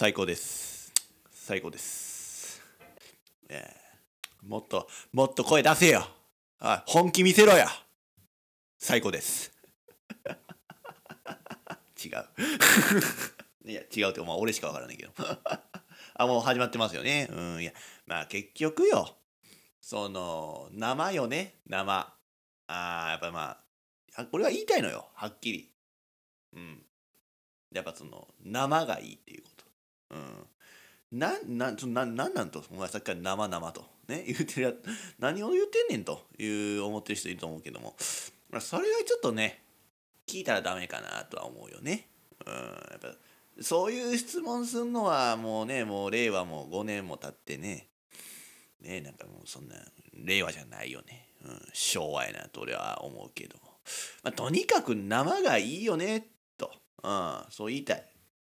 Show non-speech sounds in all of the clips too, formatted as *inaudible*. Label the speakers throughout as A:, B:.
A: 最高です。最高です、え。ーもっともっと声出せよ。あ本気見せろよ。最高です。*laughs* 違う。*laughs* いや違うってまあ俺しかわからないけど。*laughs* あもう始まってますよね。うんいやまあ結局よ。その生よね。生。あーやっぱまああこれは言いたいのよ。はっきり。うん。やっぱその生がいいっていうこと。うん。なんなんなんなんと？お前さっきから生生と。ね？*laughs* 言ってるや何を言ってんねんという思ってる人いると思うけども。まあそれはちょっとね聞いたらダメかなとは思うよね。うん。やっぱそういう質問すんのはもうねもう令和も5年も経ってね。ねなんかもうそんな令和じゃないよね、うん、昭和やなと俺は思うけども、まあ、とにかく生がいいよねと、うん、そう言いたい。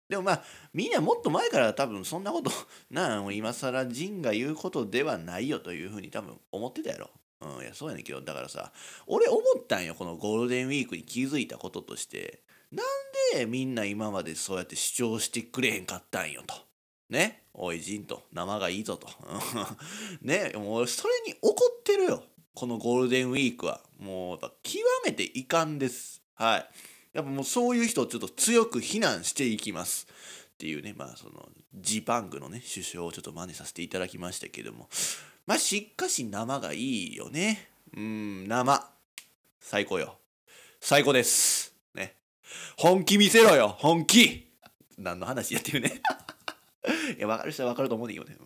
A: でもまあみんなもっと前から多分そんなこと *laughs* なあ今更仁が言うことではないよというふうに多分思ってたやろうん、いやそうやねんけどだからさ俺思ったんよこのゴールデンウィークに気づいたこととしてなんでみんな今までそうやって主張してくれへんかったんよと。ね？おいジンと生がいいぞと。*laughs* ね？もうそれに怒ってるよこのゴールデンウィークは。もうやっぱ極めて遺憾です。はい。やっぱもうそういう人をちょっと強く非難していきます。っていうねまあそのジパングのね首相をちょっと真似させていただきましたけどもまあしっかし生がいいよね。うん生。最高よ。最高です。ね。本気見せろよ本気何の話やってるね *laughs* いや分かる人は分かると思うんだけどね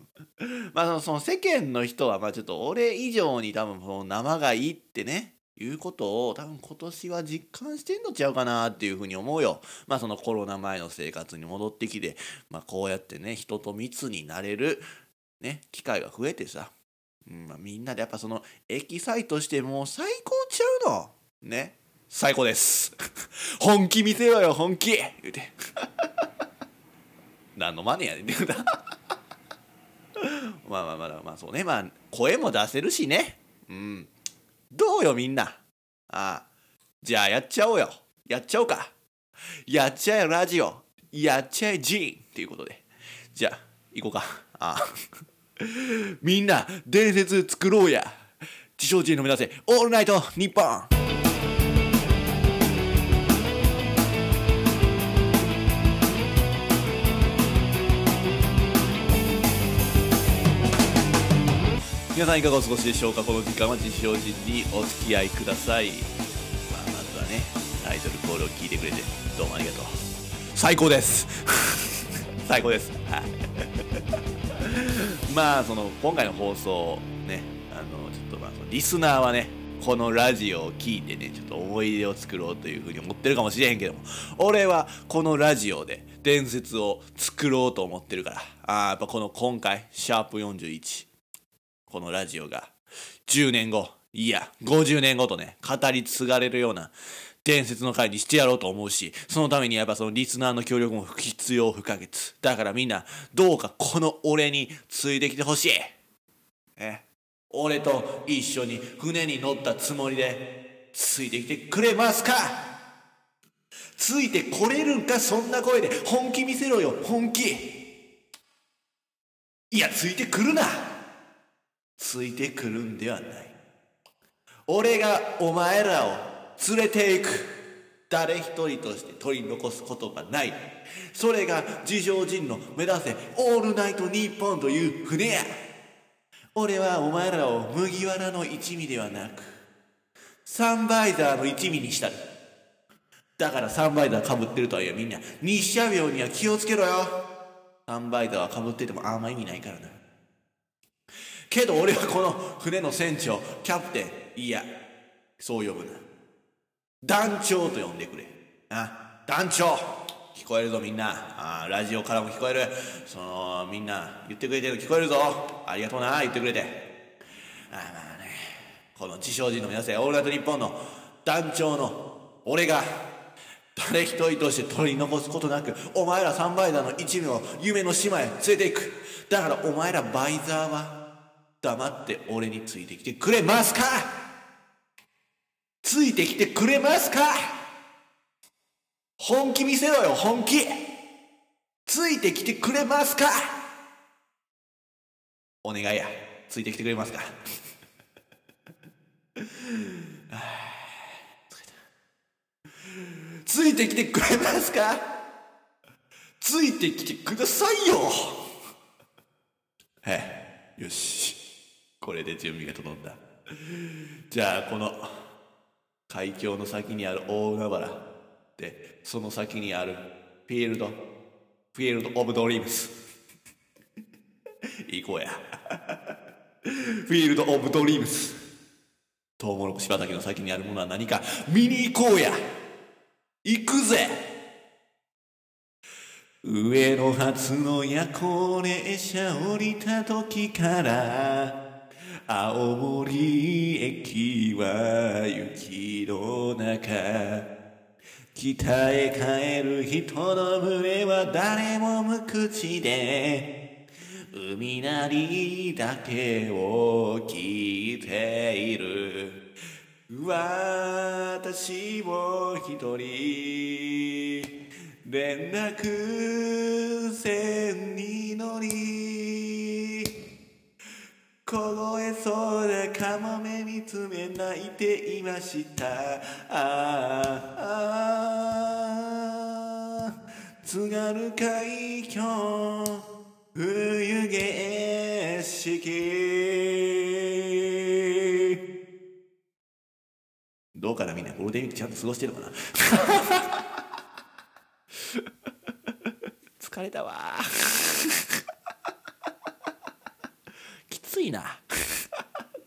A: まあその世間の人はまあちょっと俺以上に多分その生がいいってねいうことを多分今年は実感してんのちゃうかなっていうふうに思うよ。まあそのコロナ前の生活に戻ってきてまあこうやってね人と密になれるね機会が増えてさ、うんまあ、みんなでやっぱそのエキサイトしてもう最高ちゃうの。ね最高です。*laughs* 本気見せろよ本気。言うて。*laughs* 何のマネやねんって言うた *laughs* まあまあまあまあそうね。まあ声も出せるしね。うん。どうよみんな。ああじゃあやっちゃおうよ。やっちゃおうか。やっちゃえラジオ。やっちゃえジーンっていうことで。じゃあ行こうか。ああ。*laughs* みんな伝説作ろうや。自称人の目指せオールナイトニッポン。皆さんいかがお過ごしでしょうか？この時間は実証人にお付き合いください、まあ、まずはねタイトルコールを聞いてくれてどうもありがとう。最高です。*laughs* 最高です。はい。*laughs* まあその今回の放送ねあのちょっとまあそのリスナーはねこのラジオを聞いてねちょっと思い出を作ろうというふうに思ってるかもしれへんけども俺はこのラジオで伝説を作ろうと思ってるからあーやっぱこの今回シャープ41このラジオが。10年後。いや50年後とね語り継がれるような伝説の回にしてやろうと思うしそのためにやっぱそのリスナーの協力も必要不可欠。だからみんなどうかこの俺についてきてほしい。え？俺と一緒に船に乗ったつもりでついてきてくれますか？ついてこれるんか？そんな声で本気見せろよ本気。いやついてくるな。ついてくるんではない。俺がお前らを連れていく。誰一人として取り残すことがない。それが自称人の目指せ。オールナイトニッポンという船や。俺はお前らを麦わらの一味ではなくサンバイザーの一味にした。るだからサンバイザーかぶってるとはいえみんな日射病には気をつけろよ。サンバイザーはかぶっててもあんま意味ないからな。けど俺はこの船の船長キャプテンいやそう呼ぶな。団長と呼んでくれ。あ団長。聞こえるぞみんな。あラジオからも聞こえる。そのみんな言ってくれてる。聞こえるぞ。ありがとうな。言ってくれて。あまあね。この自称人の皆さんオールナイトニッポンの団長の俺が誰一人として取り残すことなくお前らサンバイザーの一味を夢の島へ連れていく。だからお前らバイザーは黙って俺についてきてくれますか？ついてきてくれますか？本気見せろよ本気。ついてきてくれますか？お願いや。ついてきてくれますか？*laughs* ついてきてくれますか？ついてきてくださいよ。*laughs* はいよし。これで準備が整った。じゃあこの海峡の先にある大海原でその先にあるフィールドフィールド・オブ・ドリームス行こうや。フィールド・オブ・ドリームストウモロコシ畑の先にあるものは何か。見に行こうや。行くぜ。上野発の夜行列車降りた時から青森駅は雪の中。北へ帰る人の群れは誰も無口で。海なりだけを聞いている。私も一人。連絡船に乗り凍えそうなカモメ見つめ泣いていました。ああ津軽海峡冬景色。どうかなみんな。ゴールデンウィークちゃんと過ごしてるかな？*laughs* 疲れたわきついな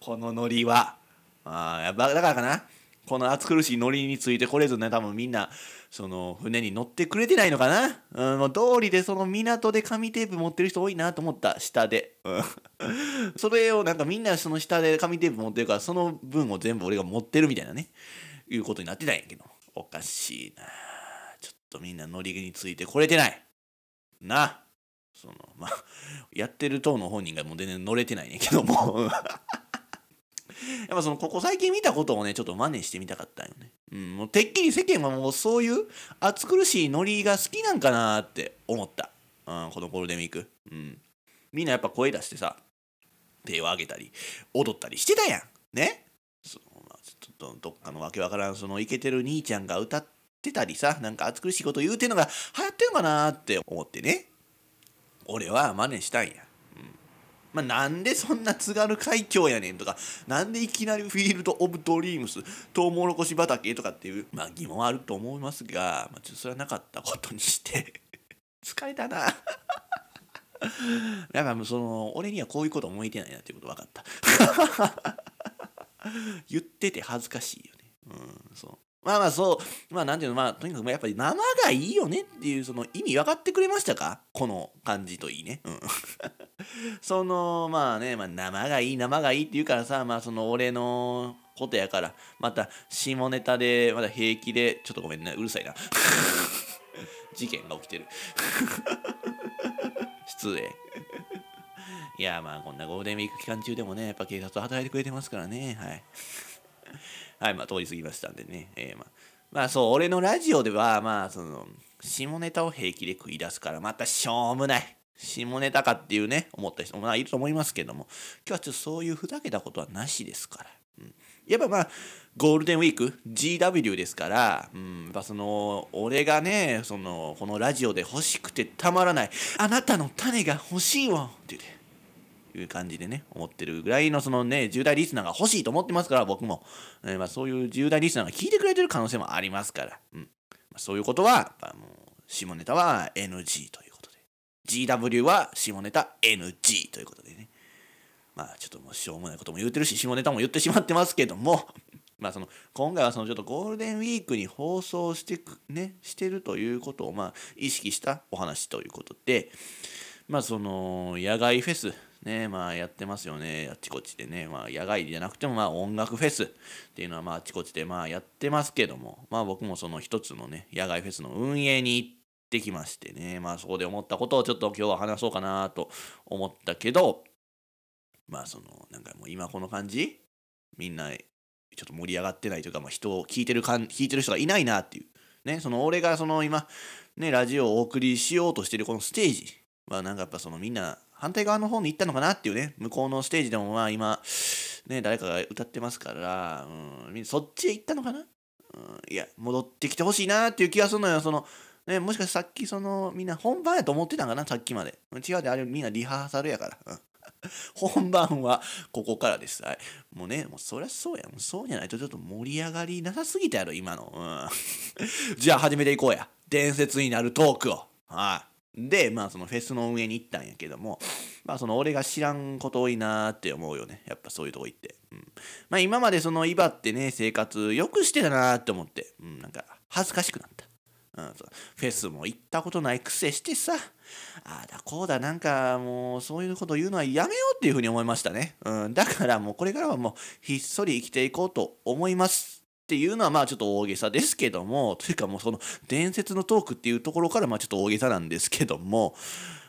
A: このノリは。あやっぱだからかな。この暑苦しいノリについてこれぞね多分みんなその船に乗ってくれてないのかな、うん、もう道理でその港で紙テープ持ってる人多いなと思った。下で、うん、それをなんかみんなその下で紙テープ持ってるからその分を全部俺が持ってるみたいなね。いうことになってたんやけど。おかしいな。ちょっとみんな乗りについてこれてない。な。そのまあやってる党の本人がもう全然乗れてないねんけども。やっぱそのここ最近見たことをねちょっと真似してみたかったんよね。うん、もうてっきり世間はもうそういう暑苦しいノリが好きなんかなって思った、うん、このゴールデンウィーク。うん、みんなやっぱ声出してさ手を挙げたり踊ったりしてたやん。ね？その、ちょっとどっかのわけわからんそのイケてる兄ちゃんが歌ってたりさなんか暑苦しいこと言うてんのが流行ってんのかなって思ってね俺は真似したんや。まあ、なんでそんな津軽海峡やねんとか、なんでいきなりフィールド・オブ・ドリームス、トウモロコシ畑とかっていう、まあ、疑問はあると思いますが、まあ、ちょっとそれはなかったことにして *laughs* 疲れたなやっぱその、俺にはこういうこと向いてないなっていうこと分かった *laughs* 言ってて恥ずかしいよね。うん、そう。まあまあそう、まあなんていうの、まあとにかくやっぱり生がいいよねっていうその意味分かってくれましたか？この感じといいね。うん。*laughs* そのまあね、まあ、生がいい生がいいって言うからさ、まあその俺のことやから、また下ネタで、まだ平気で、ちょっとごめんね、うるさいな。*laughs* 事件が起きてる。*laughs* 失礼。いやまあこんなゴールデンウィーク期間中でもね、やっぱ警察は働いてくれてますからね。はい。はい、まあ通り過ぎましたんでね。えー、まあ、まあそう、俺のラジオでは、まあその、下ネタを平気で食い出すから、またしょうもない。下ネタかっていうね、思った人もいると思いますけども、今日はちょっとそういうふざけたことはなしですから。うん、やっぱまあ、ゴールデンウィーク、GW ですから、うん、やっぱその、俺がね、その、このラジオで欲しくてたまらない、あなたの種が欲しいわっていう感じでね、思ってるぐらいのそのね、10代リスナーが欲しいと思ってますから、僕も。えー、まあ、そういう10代リスナーが聞いてくれてる可能性もありますから、うん。まあ、そういうことは、やっぱもう、下ネタは NG ということで。GW は下ネタ NG ということでね。まあちょっともうしょうもないことも言ってるし、下ネタも言ってしまってますけども、*laughs* まあその今回はそのちょっとゴールデンウィークに放送してく、ね、してるということをまあ意識したお話ということで、まあその野外フェス、ね、まあやってますよね、あっちこっちでね、まあ野外じゃなくてもまあ音楽フェスっていうのはまああちこちでまあやってますけども、まあ僕もその一つのね、野外フェスの運営に行って、きましてね、まあそこで思ったことをちょっと今日は話そうかなと思ったけど、まあその、なんかもう今この感じ？みんなちょっと盛り上がってないというか、まあ、人を聞いてるかん聞いてる人がいないなっていう。ね、その俺がその今ね、ラジオをお送りしようとしてるこのステージはなんかやっぱそのみんな反対側の方に行ったのかなっていうね向こうのステージでもまあ今ね誰かが歌ってますから、うん、そっちへ行ったのかな、うん、いや戻ってきてほしいなっていう気がするのよそのね、もしかしてさっきそのみんな本番やと思ってたんかな？さっきまで違うであれみんなリハーサルやから、うん *laughs* 本番はここからです。はい。もうね、もうそりゃそうや。もうそうじゃないとちょっと盛り上がりなさすぎたやろ、今の。うん。*laughs* じゃあ始めていこうや。伝説になるトークを。はい。で、まあそのフェスの運営に行ったんやけども、まあその俺が知らんこと多いなーって思うよね。やっぱそういうとこ行って。うん。まあ今までそのイバってね、生活よくしてたなーって思って、うん、なんか恥ずかしくなった。うん、フェスも行ったことないくせしてさ、ああだこうだなんかもうそういうこと言うのはやめようっていうふうに思いましたね、うん、だからもうこれからはもうひっそり生きていこうと思いますっていうのはまあちょっと大げさですけども *laughs* というかもうその伝説のトークっていうところからまあちょっと大げさなんですけども、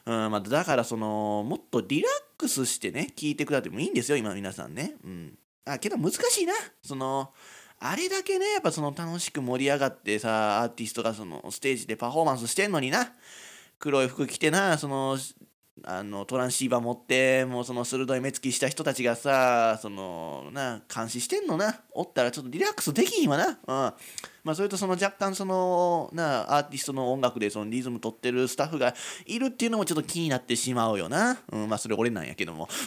A: うんまあ、だからそのもっとリラックスしてね聞いてくださってもいいんですよ今皆さんね、うん、あけど難しいな。そのあれだけねやっぱその楽しく盛り上がってさアーティストがそのステージでパフォーマンスしてんのにな。黒い服着てなそのあのトランシーバー持ってもうその鋭い目つきした人たちがさそのな監視してんのな。おったらちょっとリラックスできひんわな。うん。まあそれとその若干そのなアーティストの音楽でそのリズム取ってるスタッフがいるっていうのもちょっと気になってしまうよな。うん。まあそれ俺なんやけども。*laughs*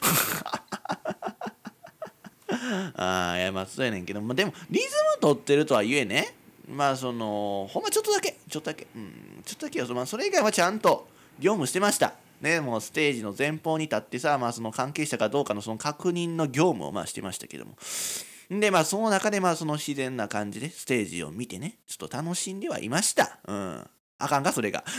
A: ああいやまあそうやねんけど。もでもリズム取ってるとはいえね。まあそのほんまちょっとだけちょっとだけ。うん。ちょっとだけよ、まあ、それ以外はちゃんと業務してました。ねもうステージの前方に立ってさまあその関係者かどうかのその確認の業務をまあしてましたけども。でまあその中でまあその自然な感じでステージを見てねちょっと楽しんではいました。うん。あかんかそれが。*laughs*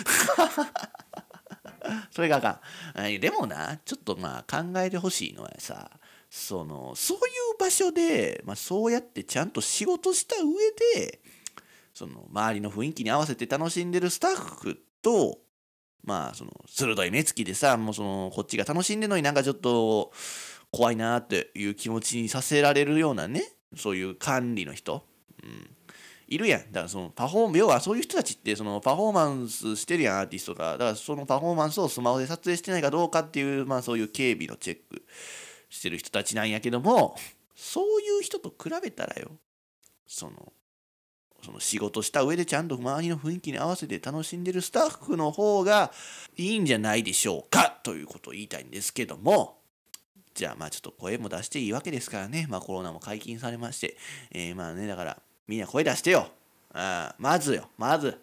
A: それがあかん。でもなちょっとまあ考えてほしいのはさそのそういう場所で、まあ、そうやってちゃんと仕事した上でその周りの雰囲気に合わせて楽しんでるスタッフとまあその鋭い目つきでさもうそのこっちが楽しんでるのになんかちょっと怖いなっていう気持ちにさせられるようなねそういう管理の人、うん、いるやん。だからそのパフォー要はそういう人たちってそのパフォーマンスしてるやんアーティストが。だからそのパフォーマンスをスマホで撮影してないかどうかっていうまあそういう警備のチェックしてる人たちなんやけどもそういう人と比べたらよ。そのその仕事した上でちゃんと周りの雰囲気に合わせて楽しんでるスタッフの方がいいんじゃないでしょうかということを言いたいんですけどもじゃあまあちょっと声も出していいわけですからね。まあコロナも解禁されまして、えー、まあねだからみんな声出してよ。あまずよ。まず。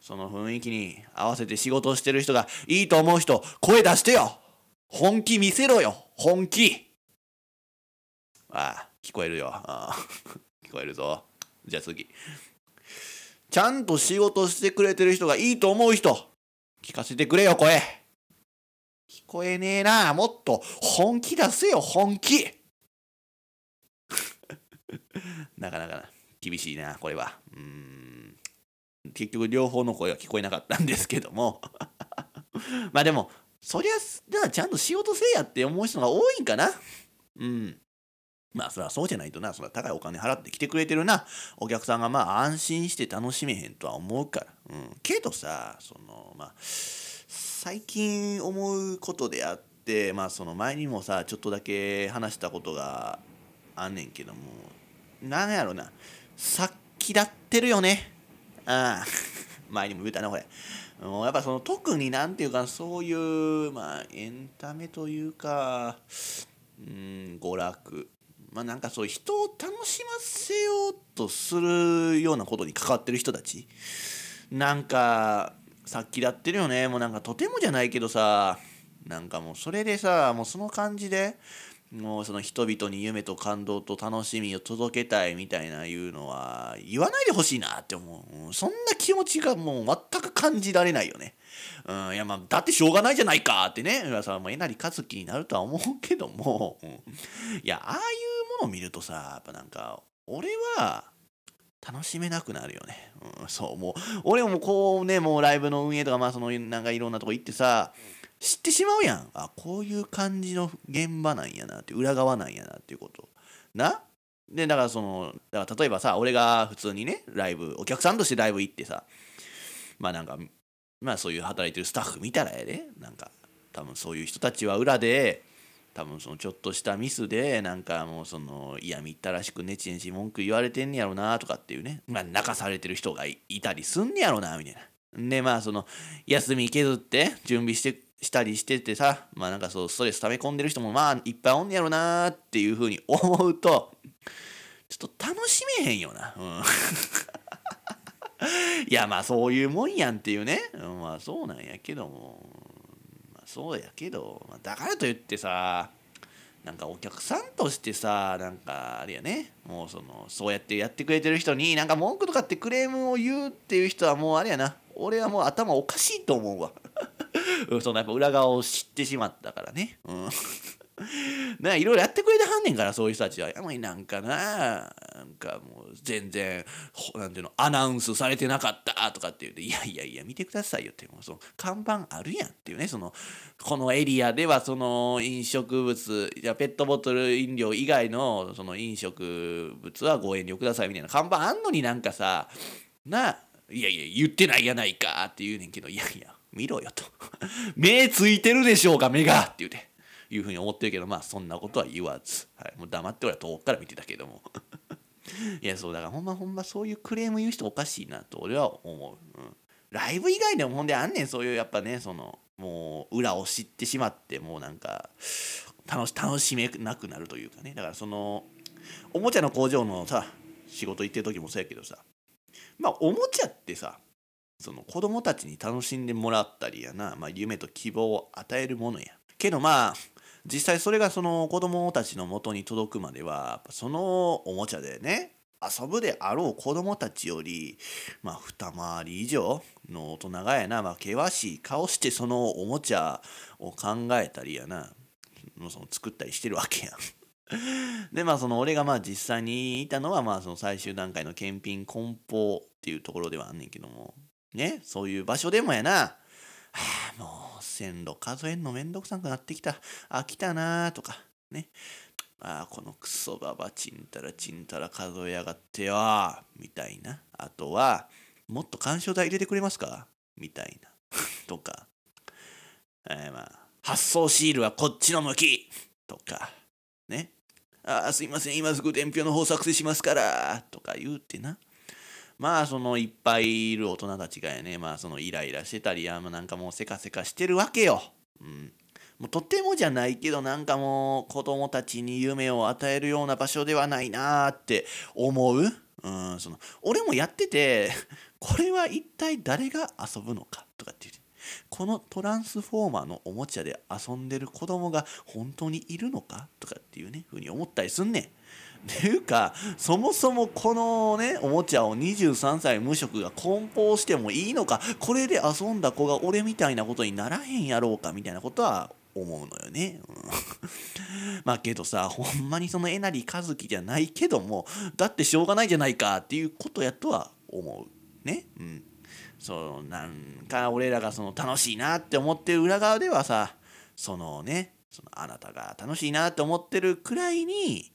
A: その雰囲気に合わせて仕事をしてる人がいいと思う人声出してよ。本気見せろよ。本気。ああ聞こえるよ。ああ *laughs* 聞こえるぞ。じゃあ次。ちゃんと仕事してくれてる人がいいと思う人、聞かせてくれよ、声。聞こえねえな。もっと本気出せよ、本気。*laughs* なかなか厳しいな、これは。うん。結局両方の声は聞こえなかったんですけども。*laughs* まあでも、そりゃ、ちゃんと仕事せえやって思う人が多いんかな。うん。まあそれはそうじゃないとな、それは高いお金払って来てくれてるな、お客さんがまあ安心して楽しめへんとは思うから。うん。けどさ、そのまあ、最近思うことであって、まあその前にもさ、ちょっとだけ話したことがあんねんけども、なんやろな、さっきだってるよね。ああ、*laughs* 前にも言うたな、これ。もうやっぱその特になんていうかそういうまあエンタメというかうん娯楽まあなんかそう人を楽しませようとするようなことに関わってる人たち。なんかさっきだってるよね。もうなんかとてもじゃないけどさ。なんかもうそれでさもうその感じで。もうその人々に夢と感動と楽しみを届けたいみたいないうのは言わないでほしいなって思う。そんな気持ちがもう全く感じられないよね。うん、いやまあだってしょうがないじゃないかってね。さもえなりかずきになるとは思うけども、うん、いやああいのを見るとさやっぱなんか俺は楽しめなくなるよね、うん、そうもう俺もこうねもうライブの運営とかまあそのなんかいろんなとこ行ってさ知ってしまうやん。あこういう感じの現場なんやなって裏側なんやなっていうこと。な？でだからそのだから例えばさ俺が普通にねライブお客さんとしてライブ行ってさまあなんかまあそういう働いてるスタッフ見たらやで。なんか多分そういう人たちは裏で多分そのちょっとしたミスでなんかもうその嫌みったらしくネチネチ文句言われてんねやろなとかっていうねまあ泣かされてる人がいたりすんねやろなみたいな。でまあその休み削って準備してしたりしててさまあなんかそうストレス溜め込んでる人もまあいっぱいおんねやろなっていうふうに思うとちょっと楽しめへんよな。うん *laughs* いやまあそういうもんやんっていうね、まあそうなんやけども、そうやけど、まあ、だからといってさなんかお客さんとしてさなんかあれやねもうそのそうやってやってくれてる人になんか文句とかってクレームを言うっていう人はもうあれやな俺はもう頭おかしいと思うわ。*laughs* そのやっぱ裏側を知ってしまったからね。うん。*laughs* ないろいろやってくれてはんねんからそういう人たちは。やもなんかな。なんかもう全然なんていうのアナウンスされてなかったとかって言う。ていやいやいや見てくださいよっても。うその看板あるやんっていうね。そのこのエリアではその飲食物やペットボトル飲料以外のその飲食物はご遠慮くださいみたいな。看板あんのになんかさないやいや言ってないやないかって言うねんけどいやいや見ろよと。*laughs* 目ついてるでしょうか目がって言うて。いうふうに思ってるけどまあそんなことは言わず、はい、もう黙って俺は遠くから見てたけども。*laughs* いやそうだからほんまほんまそういうクレーム言う人おかしいなと俺は思う、うん、ライブ以外でもほんであんねんそういうやっぱねそのもう裏を知ってしまってもうなんか楽し楽しめなくなるというかね。だからそのおもちゃの工場のさ仕事行ってる時もそうやけどさ。まあおもちゃってさその子供たちに楽しんでもらったりやな、まあ、夢と希望を与えるものや。けどまあ実際それがその子供たちのもとに届くまではそのおもちゃでね遊ぶであろう子供たちより、まあ、二回り以上の大人がやな、まあ、険しい顔してそのおもちゃを考えたりやなその作ったりしてるわけやん。*laughs* でまあその俺がまあ実際にいたのはまあその最終段階の検品梱包っていうところではあんねんけどもねそういう場所でもやなはあもう線路数えんのめんどくさくなってきた。飽きたなとか、ね。ああ、このクソババちんたらちんたら数えやがってよみたいな。あとは、もっと干渉台入れてくれますか？みたいな。*laughs* とか。えー、まあ、発送シールはこっちの向きとか。ね。ああ、すいません、今すぐ伝票の方作成しますからとか言うてな。まあそのいっぱいいる大人たちがやねまあそのイライラしてたりやなんかもうせかせかしてるわけよ。うんもうとてもじゃないけどなんかもう子供たちに夢を与えるような場所ではないなーって思う。うん、その俺もやってて *laughs* これは一体誰が遊ぶのかとかって言ってこのトランスフォーマーのおもちゃで遊んでる子供が本当にいるのかとかっていうねふうに思ったりすんねん。っていうかそもそもこのねおもちゃを23歳無職が梱包してもいいのかこれで遊んだ子が俺みたいなことにならへんやろうかみたいなことは思うのよね。うん、*laughs* まあけどさほんまにそのえなりかずきじゃないけどもだってしょうがないじゃないかっていうことやとは思う。ね。うん。そうなんか俺らがその楽しいなって思ってる裏側ではさそのねそのあなたが楽しいなって思ってるくらいに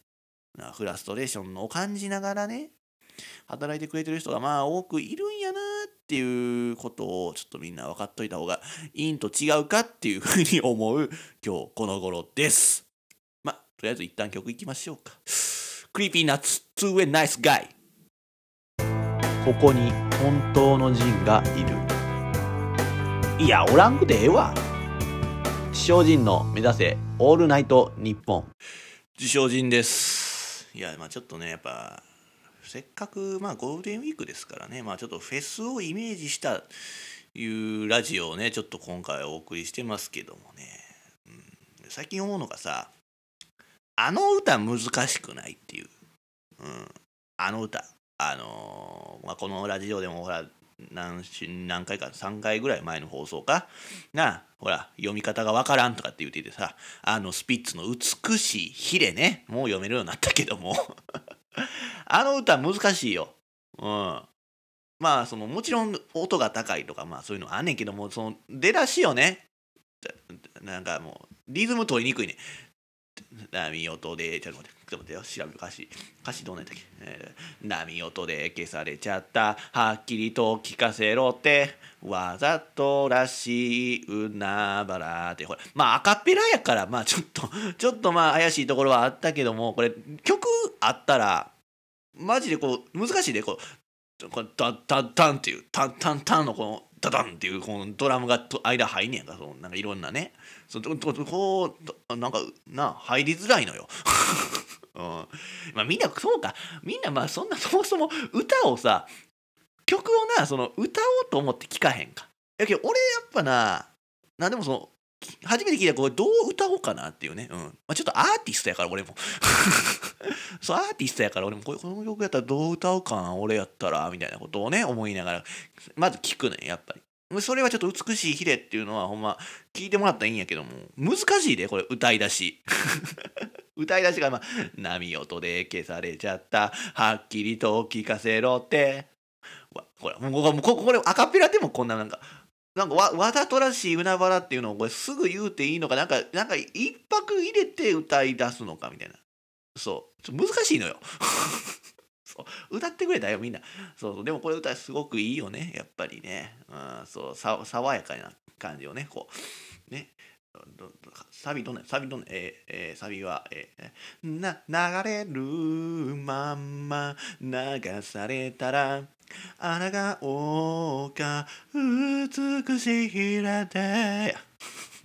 A: フラストレーションを感じながらね働いてくれてる人がまあ多くいるんやなっていうことをちょっとみんな分かっといた方がいいんと違うかっていうふうに思う今日この頃です。まあとりあえず一旦曲いきましょうか。 Creepy Nuts 2way nice guy ここに本当の仁がいる。いや、おらんくてええわ。自称・仁の目指せオールナイトニッポン。自称・仁です。いやまあちょっとねやっぱせっかくまあゴールデンウィークですからねまあちょっとフェスをイメージしたいうラジオをねちょっと今回お送りしてますけどもね、うん、最近思うのがさあの歌難しくないっていう、うん、あの歌。あのー、まあ、このラジオでもほら何何回か3回ぐらい前の放送かなほら読み方がわからんとかって言っててさあのスピッツの美しいヒレねもう読めるようになったけども。*laughs* あの歌難しいよ。うん。まあそのもちろん音が高いとかまあそういうのあんねんけどもその出だしよね。なんかもうリズム取りにくいね。波音でちょっと待ってちょっと待ってよ調べる歌詞。歌詞どうなんだっけ、えー、波音で消されちゃった。はっきりと聞かせろってわざとらしい海原って。ほらまあアカペラやからまあちょっとちょっとまあ怪しいところはあったけどもこれ曲あったらマジでこう難しいでこうこうダンダンダンっていうタンタンタンのこのダダンっていうこのドラムがと間入んねやんか。そのなんかいろんなね。そのこうこうなんかな入りづらいのよ。*laughs* うん、まあみんなそうか。みんなまあそんなそもそも歌をさ曲をなその歌おうと思って聴かへんか。やけど俺やっぱななんでもその初めて聞いたこれどう歌おうかなっていうね、うん。まあ、ちょっとアーティストやから俺も。*laughs* そうアーティストやから俺もここの曲やったらどう歌おうかな俺やったらみたいなことをね思いながら。まず聞くねやっぱり。それはちょっと美しいヒレっていうのはほんま聞いてもらったらいいんやけども。難しいでこれ歌い出し。*laughs* 歌い出しがまあ「波音で消されちゃった。はっきりと聞かせろ」って。ほらもうここれアカペラでもこんななんかなんかわわざとらしい海原っていうのをこれすぐ言うていいのかなんかなんか一泊入れて歌い出すのかみたいな。そう。ちょ難しいのよ。*laughs* そう。歌ってくれたよみんな。そうでもこれ歌すごくいいよねやっぱりね、うん、そう。爽やかな感じをねこう。ね。サビどんなサビどんなえ、えー、サビは、えー、な流れるまんま流されたら穴がおうか美しいひらで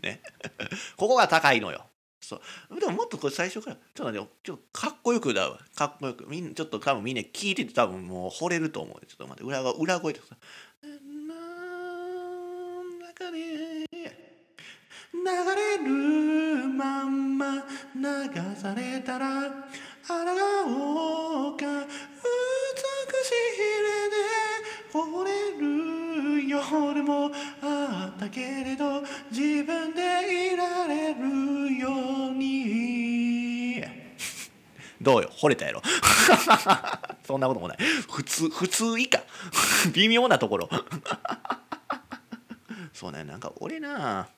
A: ね。*laughs* ここが高いのよ。そう。でももっとこれ最初から。ちょっとねちょっとかっこよく歌うわ。かっこよく。みんなちょっと多分みんな聞いてて多分もう惚れると思うちょっと待って。裏裏声とかさ中で流れるまんま流されたら穴がおうかれで惚れる夜もあったけれど自分でいられるように。*laughs* どうよ惚れたやろ。*laughs* そんなこともない。普通普通以下。*laughs* 微妙なところ。そうねなんか俺な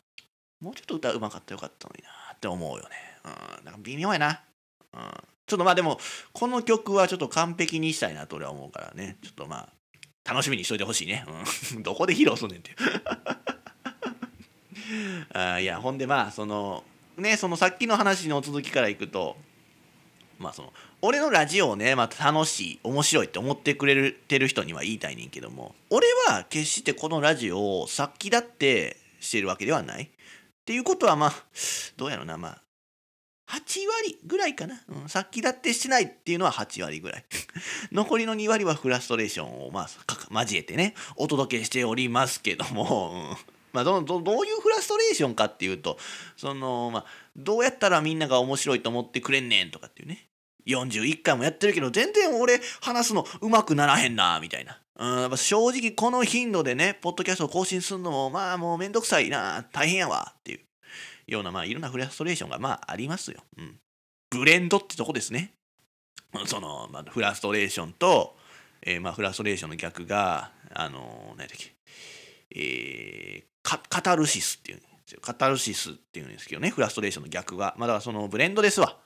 A: もうちょっと歌うまかったよかったのになって思うよね。うん、なんか微妙やな。うん、ちょっとまあでも、この曲はちょっと完璧にしたいなと俺は思うからね。ちょっとまあ、楽しみにしといてほしいね。うん、*laughs* どこで披露すんねんって *laughs* あいや、ほんでまあ、その、ね、そのさっきの話の続きからいくと、まあその、俺のラジオをね、まあ、楽しい、面白いって思ってくれてる人には言いたいねんけども、俺は決してこのラジオをさっきだってしてるわけではない。っていうことはまあどうやろうなまあ8割ぐらいかな、うん、さっきだってしてないっていうのは8割ぐらい。*laughs* 残りの2割はフラストレーションをまあ交えてねお届けしておりますけども、うん。まあ、どどどういうフラストレーションかっていうとその、まあ、どうやったらみんなが面白いと思ってくれんねんとかっていうね。41回もやってるけど全然俺話すのうまくならへんなみたいな。うん、正直この頻度でね、ポッドキャストを更新するのも、まあもうめんどくさいな、大変やわっていう。ような、まあいろんなフラストレーションがまあありますよ。うん。ブレンドってとこですね。その、まあ、フラストレーションと、えー、まあフラストレーションの逆が、あの何だっけ、えー、カタルシスっていうんですよ。カタルシスっていうんですけどね、フラストレーションの逆が。まあだからそのブレンドですわ。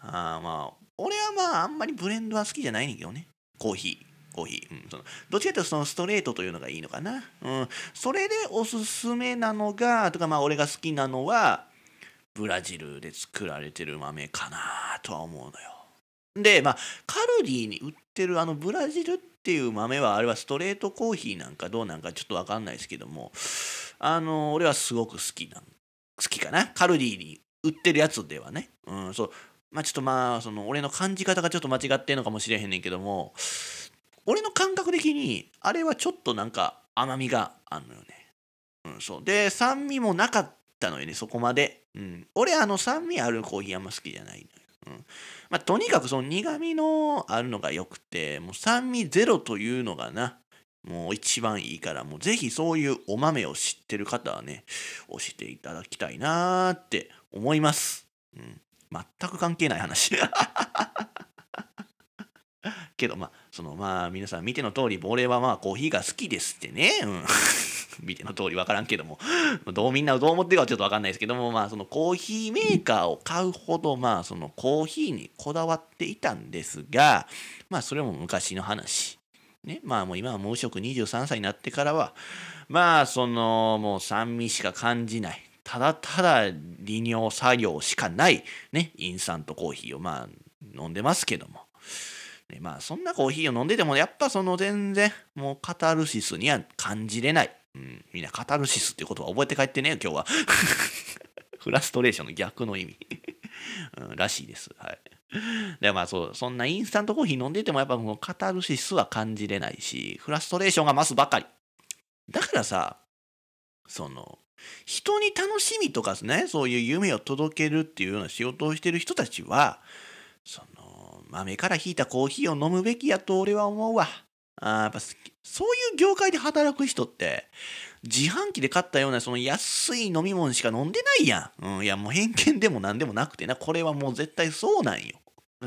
A: あまあ、俺はまああんまりブレンドは好きじゃないねんけどね。コーヒー。コーヒー。うん、そのどっちかというとそのストレートというのがいいのかな。うん。それでおすすめなのが、とかまあ俺が好きなのは、ブラジルで作られてる豆かなとは思うのよ。で、まあ、カルディに売ってるあのブラジルっていう豆は、あれはストレートコーヒーなんかどうなんかちょっとわかんないですけども、あの、俺はすごく好きな、好きかな。カルディに売ってるやつではね。うん、そう。まあちょっとまあ、その、俺の感じ方がちょっと間違ってんのかもしれへんねんけども、俺の感覚的にあれはちょっとなんか甘みがあるのよね。うん、そうで酸味もなかったのよねそこまで。うん、俺あの酸味あるコーヒーあんま好きじゃないのよ。うんまあ、とにかくその苦味のあるのがよくてもう酸味ゼロというのがなもう一番いいからもうぜひそういうお豆を知ってる方はね教えていただきたいなーって思います。うん、全く関係ない話。*laughs* けどまあそのまあ皆さん見ての通り俺はまあコーヒーが好きですってね、うん、*laughs* 見ての通り分からんけども。*laughs* どうみんなどう思ってるかちょっと分かんないですけどもまあそのコーヒーメーカーを買うほどまあそのコーヒーにこだわっていたんですがまあそれも昔の話。ね。まあもう今は無職23歳になってからはまあそのもう酸味しか感じない。ただただ利尿作業しかない。ね。インスタントコーヒーをまあ飲んでますけども。でまあそんなコーヒーを飲んでてもやっぱその全然もうカタルシスには感じれない、うん、みんなカタルシスっていう言葉覚えて帰ってね今日は。*laughs* フラストレーションの逆の意味。*laughs* うん、らしいです。はい。でまあそうそんなインスタントコーヒー飲んでてもやっぱもうカタルシスは感じれないしフラストレーションが増すばかり。だからさその人に楽しみとかねそういう夢を届けるっていうような仕事をしてる人たちは豆からひいたコーヒーを飲むべきやと俺は思うわ。あやっぱそういう業界で働く人って自販機で買ったようなその安い飲み物しか飲んでないやん、うん、いやもう偏見でも何でもなくてな。これはもう絶対そうなんよ。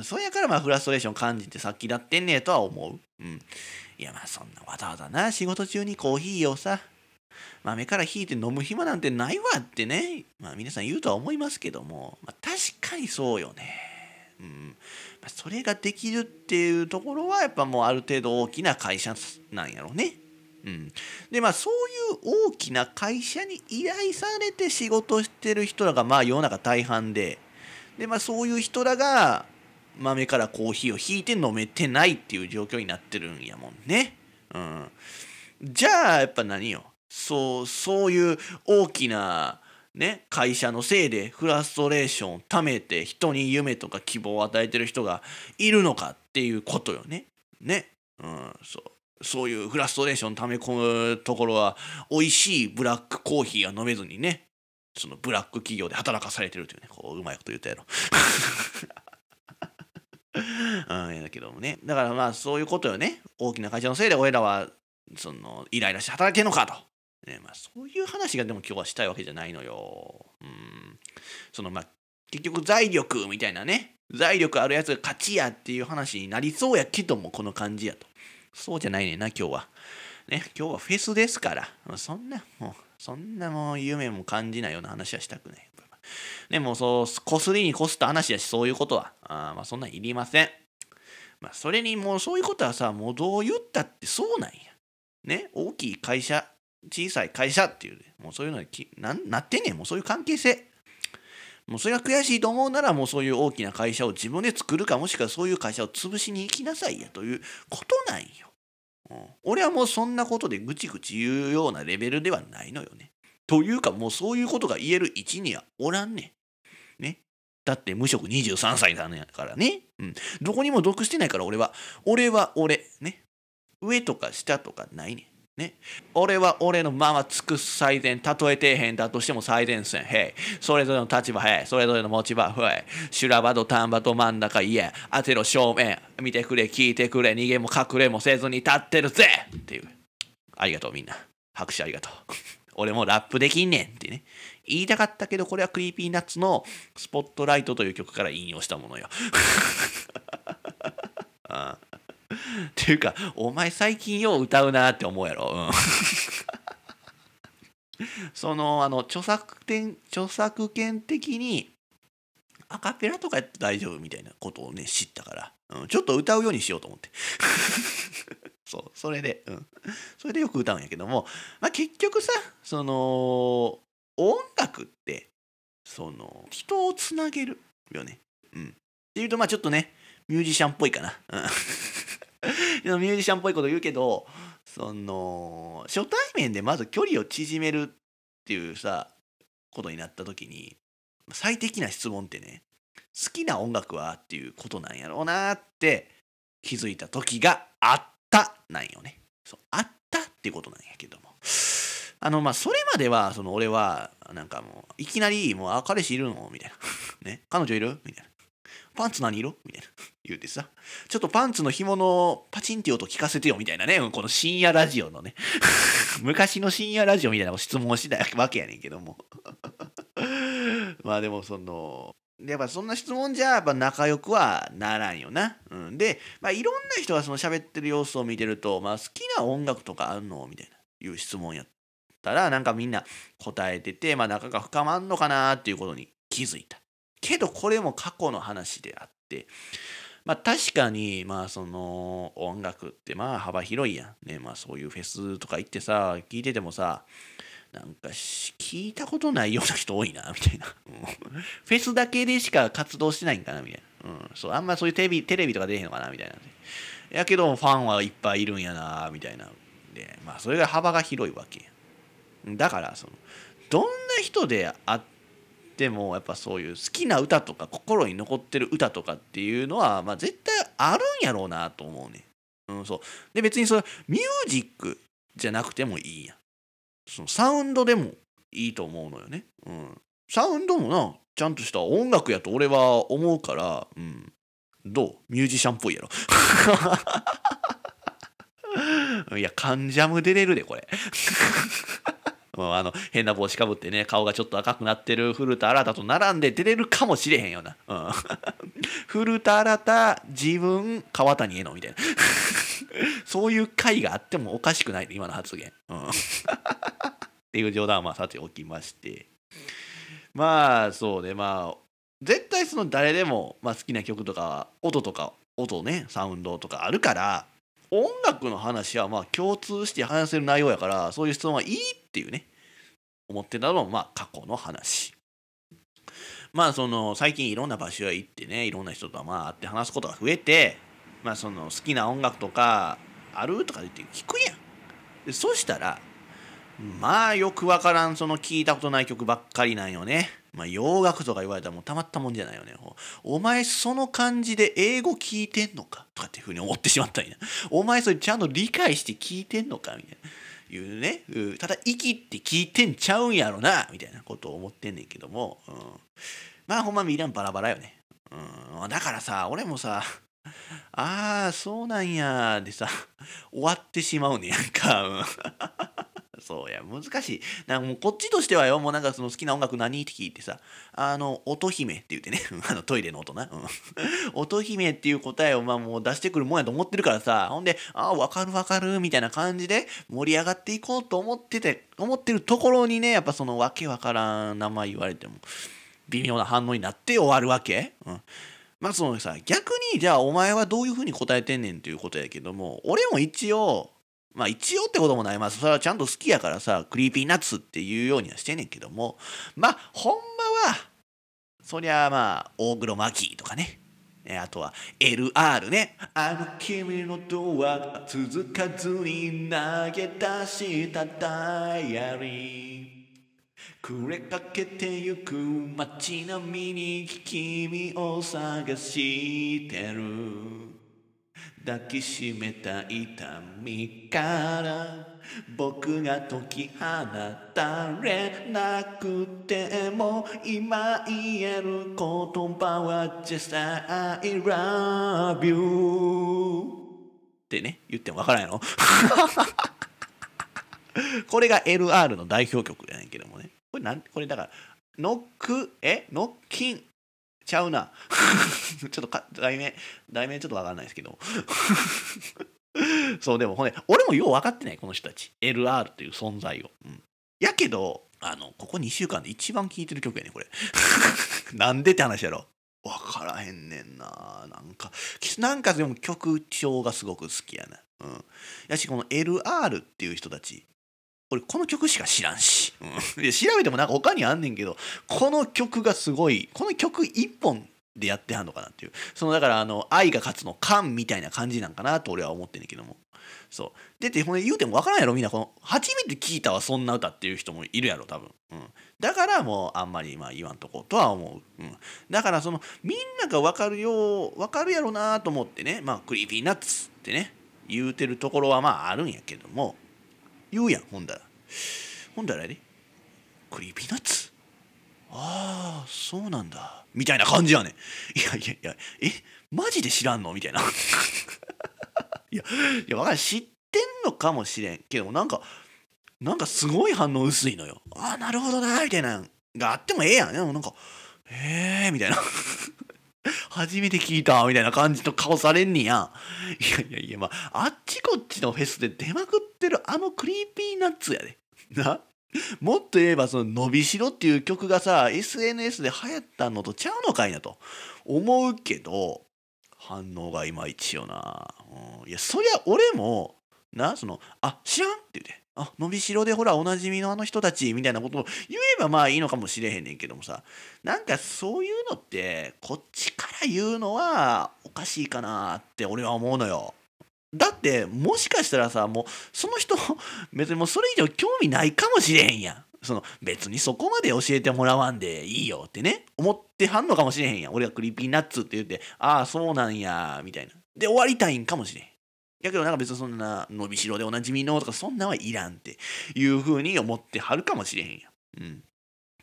A: それやからまあフラストレーション感じてさっきだってんねえとは思う。うん。いやまあそんなわざわざな仕事中にコーヒーをさ豆から引いて飲む暇なんてないわってね、まあ、皆さん言うとは思いますけども、まあ、確かにそうよね。うん。それができるっていうところはやっぱもうある程度大きな会社なんやろうね。うん、でまあそういう大きな会社に依頼されて仕事してる人らがまあ世の中大半でで、まあ、そういう人らが豆からコーヒーを引いて飲めてないっていう状況になってるんやもんね。うん、じゃあやっぱ何よそうそういう大きなね会社のせいでフラストレーションをためて人に夢とか希望を与えてる人がいるのかっていうことよね。ね。うん、そうそういうフラストレーションため込むところは美味しいブラックコーヒーが飲めずにねそのブラック企業で働かされてるというねこううまいこと言ったやろ。*laughs* うん、やけどもねだからまあそういうことよね大きな会社のせいで俺らはそのイライラして働けんのかとねまあ、そういう話がでも今日はしたいわけじゃないのよ。うん、そのまあ結局財力みたいなね財力あるやつが勝ちやっていう話になりそうやけどもこの感じやと。そうじゃないねんな今日は。ね今日はフェスですからそんなもうそんなもう夢も感じないような話はしたくない。でもうそうこすりにこすった話やしそういうことはあまあそんなんいりません。まあそれにもうそういうことはさもうどう言ったってそうなんや。ね大きい会社小さい会社っていう、ねもうそういうのにななってんねん、もうそういう関係性。もうそれが悔しいと思うなら、もうそういう大きな会社を自分で作るか、もしくはそういう会社を潰しに行きなさいやということなんよ。うん、俺はもうそんなことでぐちぐち言うようなレベルではないのよね。というか、もうそういうことが言える位置にはおらんねん。ね。だって無職23歳だからね。うん。どこにも属してないから俺は。俺は俺。ね。上とか下とかないねん。ね、俺は俺のまま尽くす最善、たとえ底辺だとしても最前線、へい。それぞれの立場、へい。それぞれの持ち場、へい。修羅場土壇場ど真ん中、いえ。当てろ正面。見てくれ、聞いてくれ、逃げも隠れもせずに立ってるぜっていう。ありがとうみんな。拍手ありがとう。俺もラップできんねんってね。言いたかったけど、これは Creepy Nuts のスポットライトという曲から引用したものよ。あ *laughs* あっていうか、お前最近よう歌うなって思うやろ。うん。*laughs* そのあの著作権著作権的にアカペラとかやって大丈夫みたいなことをね知ったから、うん、ちょっと歌うようにしようと思って。*laughs* そうそれで、うん、それでよく歌うんやけども、まあ、結局さその音楽ってその人をつなげるよね、うん、っていうとまあちょっとねミュージシャンっぽいかな、うん。*laughs* ミュージシャンっぽいこと言うけどその初対面でまず距離を縮めるっていうさことになった時に最適な質問ってね好きな音楽はっていうことなんやろうなって気づいた時があったなんよね。そうあったっていうことなんやけども。あのまあそれまではその俺はなんかもういきなりもうあ彼氏いるの？みたいな。*laughs* ね？彼女いる？みたいな。パンツ何色？みたいな。*laughs* 言うてさ。ちょっとパンツの紐のパチンって音聞かせてよみたいなね。この深夜ラジオのね。*laughs* 昔の深夜ラジオみたいな質問をしたわけやねんけども。*laughs* まあでもその、やっぱそんな質問じゃやっぱ仲良くはならんよな。うん、で、まあ、いろんな人がその喋ってる様子を見てると、まあ、好きな音楽とかあんの？みたいないう質問やったらなんかみんな答えてて、まあ、仲が深まんのかなっていうことに気づいた。けどこれも過去の話であってまあ確かにまあその音楽ってまあ幅広いやんね。まあそういうフェスとか行ってさ聞いててもさなんか聞いたことないような人多いなみたいな、フェスだけでしか活動してないんかなみたいな、うん、そうあんまそういうテレビテレビとか出へんのかなみたいな。やけどファンはいっぱいいるんやなみたいな。でまあそれが幅が広いわけだからそのどんな人であってもやっぱそういう好きな歌とか心に残ってる歌とかっていうのは、まあ、絶対あるんやろうなと思うね。うん、そうで別にそれミュージックじゃなくてもいいやん。そのサウンドでもいいと思うのよね。うん、サウンドもなちゃんとした音楽やと俺は思うから、うん、どう？ミュージシャンっぽいやろ。*laughs* いや、カンジャム出れるで、これ。もうあの変な帽子かぶってね顔がちょっと赤くなってる古田新太と並んで出れるかもしれへんよな、うん、*laughs* 古田新太自分川谷絵のみたいな。*laughs* そういう回があってもおかしくない今の発言、うん、*laughs* っていう冗談はまあさておきまして。まあそうね。まあ絶対その誰でも、まあ、好きな曲とか音とか音ねサウンドとかあるから音楽の話はまあ共通して話せる内容やからそういう質問はいいっていうね思ってたのもまあ過去の話まあその最近いろんな場所へ行ってねいろんな人とまあ会って話すことが増えてまあその好きな音楽とかあるとか言って聞くやんでそしたらまあよくわからんその聞いたことない曲ばっかりなんよね。まあ洋楽とか言われたらもうたまったもんじゃないよね。お前その感じで英語聞いてんのかとかっていうふうに思ってしまったんや。お前それちゃんと理解して聞いてんのかみたいな。いうね、ただ息って聞いてんちゃうんやろなみたいなことを思ってんねんけども、うん、まあほんまミランバラバラよね。うん、だからさ俺もさああそうなんやでさ終わってしまうねやんか。そうや、難しい。なんかもうこっちとしてはよ、もうなんかその好きな音楽何って聞いてさ、あの、音姫って言ってね、*laughs* あのトイレの音な。うん、*laughs* 音姫っていう答えをまあもう出してくるもんやと思ってるからさ、ほんで、ああ、わかるわかるみたいな感じで盛り上がっていこうと思ってて、思ってるところにね、やっぱそのわけわからん名前言われても、微妙な反応になって終わるわけ。うんまあそのさ逆にじゃあお前はどういうふうに答えてんねんっていうことやけども俺も一応まあ一応ってこともないます。それはちゃんと好きやからさ、 Creepy Nuts っていうようにはしてんねんけども、まあほんまは、そりゃまあ大黒摩季とかね、あとは LR ね。あの君のドア続かずに投げ出したダイアリー。暮れかけてゆく街並みに君を探してる抱きしめた痛みから僕が解き放たれなくても今言える言葉は Just I love you ってね言ってもわからないのこれが LR の代表曲やねんけどもね。これなんこれだからノックえ？ノッキン。ちゃうな。*laughs* ちょっとか題名、題名ちょっとわかんないですけど。*laughs* そう、でもほね、俺もよう分かってない、この人たち。LR っていう存在を。うん、やけど、あの、ここ2週間で一番聴いてる曲やねこれ。*laughs* なんでって話やろ。分からへんねんな。なんか、なんかでも曲調がすごく好きやな。うん。やし、この LR っていう人たち、俺この曲しか知らんし、うん、で調べてもなんか他にあんねんけどこの曲がすごいこの曲一本でやってはんのかなっていう。そのだからあの愛は勝つの感みたいな感じなんかなと俺は思ってんねんけども。そう。でてほんで言うても分からんやろみんな。この初めて聞いたわそんな歌っていう人もいるやろ多分、うん、だからもうあんまりまあ言わんとこうとは思う、うん、だからそのみんなが分かるよ分かるやろなと思ってね。まあ Creepy Nuts ってね言うてるところはまああるんやけども。言うやんほんだら。ほんだらやで。Creepy Nuts？ああそうなんだ。みたいな感じやねん。いやいやいやえマジで知らんの？みたいな。*laughs* いやいや分かる知ってんのかもしれんけどなんかなんかすごい反応薄いのよ。ああなるほどなみたいながあってもええやん。なんかへえみたいな。*laughs* 初めて聞いたみたいな感じの顔されんねや。いやいやいや、まあ、あっちこっちのフェスで出まくってるあの Creepy Nuts やで。*laughs* なもっと言えば、その、伸びしろっていう曲がさ、SNS で流行ったのとちゃうのかいなと思うけど、反応がいまいちよな、うん、いやそりゃ俺もなその「あ知らん?」って言って「あ伸びしろでほらおなじみのあの人たち」みたいなことを言えばまあいいのかもしれへんねんけどもさなんかそういうのってこっちから言うのはおかしいかなって俺は思うのよ。だってもしかしたらさもうその人 *laughs* 別にもうそれ以上興味ないかもしれへんやん。その別にそこまで教えてもらわんでいいよってね思ってはんのかもしれへんやん。俺が Creepy Nuts って言ってああそうなんやみたいな。で終わりたいんかもしれへん。やけどなんか別にそんな伸びしろでおなじみのとかそんなはいらんっていう風に思ってはるかもしれへんや。うん。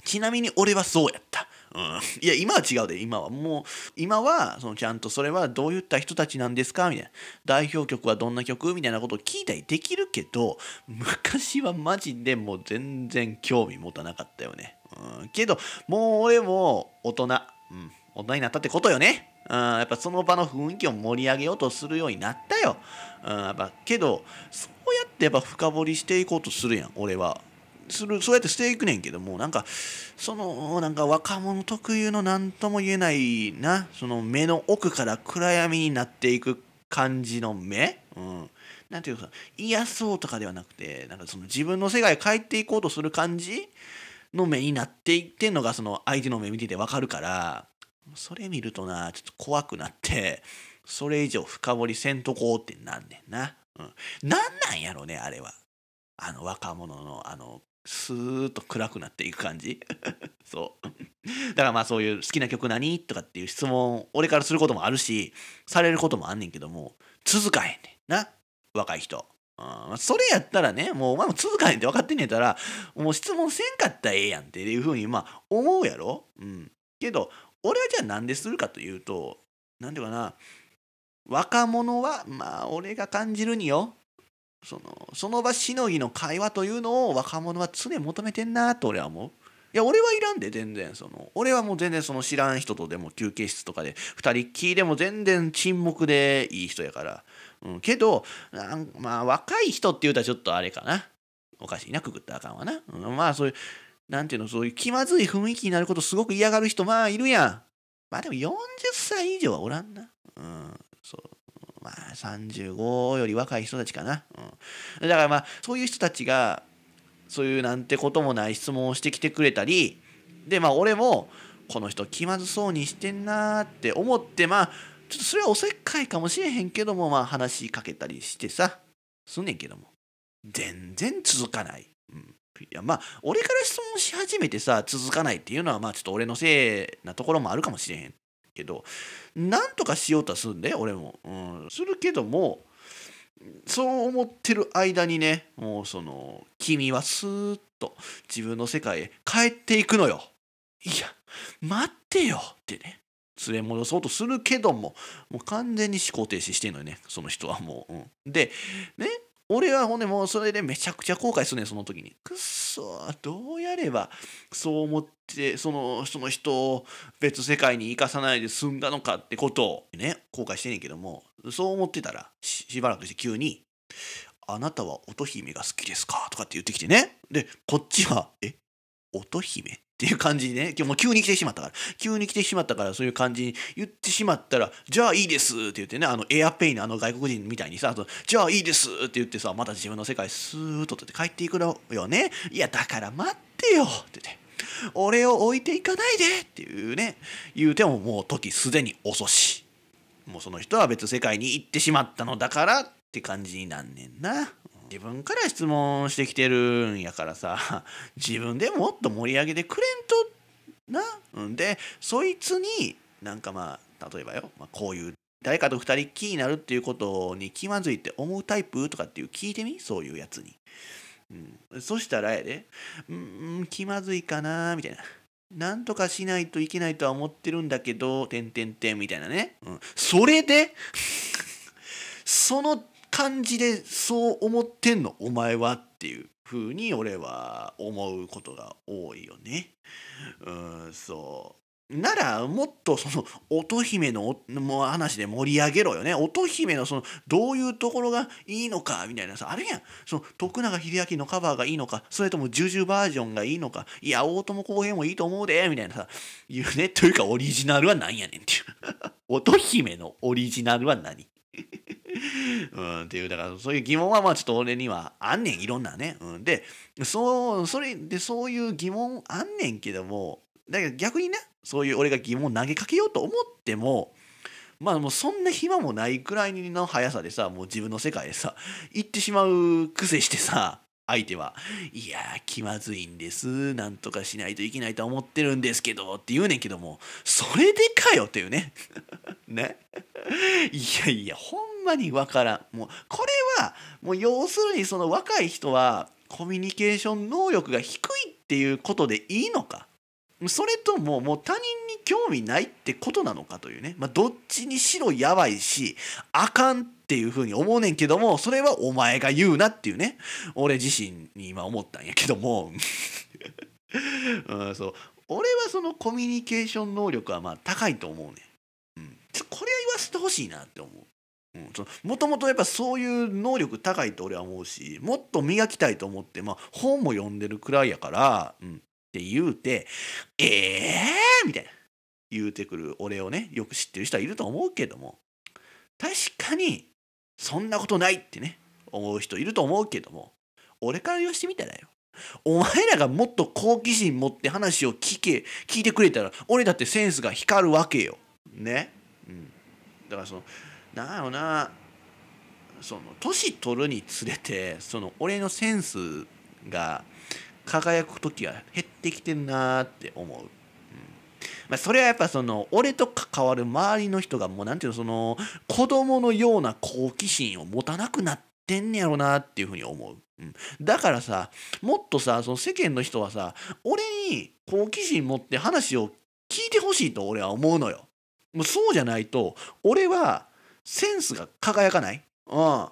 A: ちなみに俺はそうやった。うん、いや今は違うで今は。もう今はそのちゃんとそれはどういった人たちなんですかみたいな。代表曲はどんな曲みたいなことを聞いたりできるけど昔はマジでもう全然興味持たなかったよね、うん、けどもう俺も大人、うん、大人になったってことよね。うん、やっぱその場の雰囲気を盛り上げようとするようになったよ。うん、やっぱけどそうやってやっぱ深掘りしていこうとするやん俺は。するそうやってしていくねんけどもなんかそのなんか若者特有の何とも言えないなその目の奥から暗闇になっていく感じの目、うん、なんていうか嫌そうとかではなくてなんかその自分の世界を変えていこうとする感じの目になっていってんのがその相手の目見ててわかるからそれ見るとなちょっと怖くなってそれ以上深掘りせんとこうってなんねんな。うん、なんなんやろねあれは。あの若者のあのスーッと暗くなっていく感じ。*laughs* そう。だからまあそういう好きな曲何とかっていう質問俺からすることもあるしされることもあんねんけども続かへんねんな。若い人。うん、それやったらねもうお前も続かへんって分かってんねやったらもう質問せんかったらええやんっていうふうにまあ思うやろ。うん。けど俺はじゃあなんでするかというと何ていうかな若者はまあ俺が感じるによそのその場しのぎの会話というのを若者は常に求めてんなと俺は思う。いや俺はいらんで全然。その俺はもう全然その知らん人とでも休憩室とかで2人っきりでも全然沈黙でいい人やから、うん、けどまあ若い人って言うたらちょっとあれかな。おかしいなくくったらあかんわな、うん、まあそういうなんていうのそういう気まずい雰囲気になることすごく嫌がる人まあいるやん。まあでも40歳以上はおらんな。うんそう。まあ35より若い人たちかな、うん、だからまあそういう人たちがそういうなんてこともない質問をしてきてくれたりでまあ俺もこの人気まずそうにしてんなーって思ってまあちょっとそれはおせっかいかもしれへんけどもまあ話しかけたりしてさすんねんけども。全然続かない。うん、いやまあ俺から質問し始めてさ続かないっていうのはまあちょっと俺のせいなところもあるかもしれへんけどなんとかしようとはするんで俺も、うん、するけどもそう思ってる間にねもうその君はスーッと自分の世界へ帰っていくのよ。いや待ってよ。ってね連れ戻そうとするけどももう完全に思考停止してんのよねその人はもう、うん、でね俺はほんでもうそれでめちゃくちゃ後悔するねんその時に。くっそどうやればそう思ってそのその人を別世界に生かさないで済んだのかってことをね後悔してんねんけどもそう思ってたらしばらくして急に「あなたは乙姫が好きですか?」とかって言ってきてね。でこっちは「え？乙姫？っていう感じにね、今日も急に来てしまったから、急に来てしまったから、そういう感じに言ってしまったら、じゃあいいですって言ってね、あのエアペイのあの外国人みたいにさ、じゃあいいですって言ってさ、また自分の世界スーッとって帰っていくのよね。いや、だから待ってよって言って。俺を置いていかないでっていうね、言うてももう時すでに遅し。もうその人は別世界に行ってしまったのだからって感じになんねんな。自分から質問してきてるんやからさ *laughs* 自分でもっと盛り上げてくれんとな、ん、でそいつになんかまあ例えばよ、まあ、こういう誰かと二人っきりになるっていうことに気まずいって思うタイプとかっていう聞いてみ？そういうやつに、うん、そしたらやでうん気まずいかなみたいな。なんとかしないといけないとは思ってるんだけど、てんてんてんみたいなね。うん、それでその *laughs* 感じでそう思ってんの？お前はっていう風に俺は思うことが多いよね。うんそう。ならもっとその乙姫のも話で盛り上げろよね。乙姫のそのどういうところがいいのかみたいなさあるやん。その徳永英明のカバーがいいのかそれともジュジュバージョンがいいのか。いや大友康平もいいと思うでみたいなさ言うね。というかオリジナルは何やねんっていう。*laughs* 乙姫のオリジナルは何？うん、っていうだからそういう疑問はまあちょっと俺にはあんねんいろんなね、うん、でそうそれでそういう疑問あんねんけどもだけど逆にねそういう俺が疑問投げかけようと思ってもまあもうそんな暇もないくらいの速さでさもう自分の世界でさ行ってしまう癖してさ相手は「いや気まずいんです。なんとかしないといけないと思ってるんですけど」って言うねんけどもそれでかよっていうね。*laughs* ね。いやいやほんまにわからん。もうこれはもう要するにその若い人はコミュニケーション能力が低いっていうことでいいのか。それとももう他人に興味ないってことなのかというね、まあ、どっちにしろやばいしあかんっていうふうに思うねんけどもそれはお前が言うなっていうね。俺自身に今思ったんやけども、*laughs* うん、そう。俺はそのコミュニケーション能力はまあ高いと思うねん、うん、これは言わせてほしいなって思う。もともとやっぱそういう能力高いと俺は思うしもっと磨きたいと思って、まあ、本も読んでるくらいやから、うん、って言うて、ええー、みたいな言うてくる俺をね、よく知ってる人はいると思うけども、確かに、そんなことないってね、思う人いると思うけども、俺から言わしてみたらよ。お前らがもっと好奇心持って話を聞け、聞いてくれたら、俺だってセンスが光るわけよ。ね？うん。だからその、なんやろな、その、年取るにつれて、その、俺のセンスが、輝く時は減ってきてるなーって思う。うんまあ、それはやっぱその俺と関わる周りの人がもうなんていうのその子供のような好奇心を持たなくなってんねやろなっていうふうに思う。うん、だからさもっとさその世間の人はさ俺に好奇心持って話を聞いてほしいと俺は思うのよ。もうそうじゃないと俺はセンスが輝かない？うん。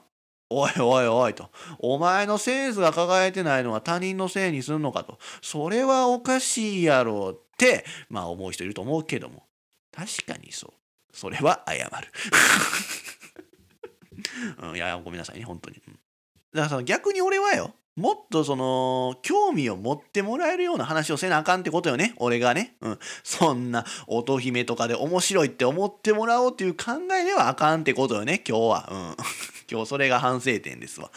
A: おいおいおいと。お前のセンスが輝いてないのは他人のせいにするのかと。それはおかしいやろって、まあ思う人いると思うけども。確かにそう。それは謝る。*laughs* うん、いや、ごめんなさいね、本当に。だからその逆に俺はよ、もっとその興味を持ってもらえるような話をせなあかんってことよね。俺がね、うん、そんな乙姫とかで面白いって思ってもらおうっていう考えではあかんってことよね。今日は、うん、*laughs* 今日それが反省点ですわ。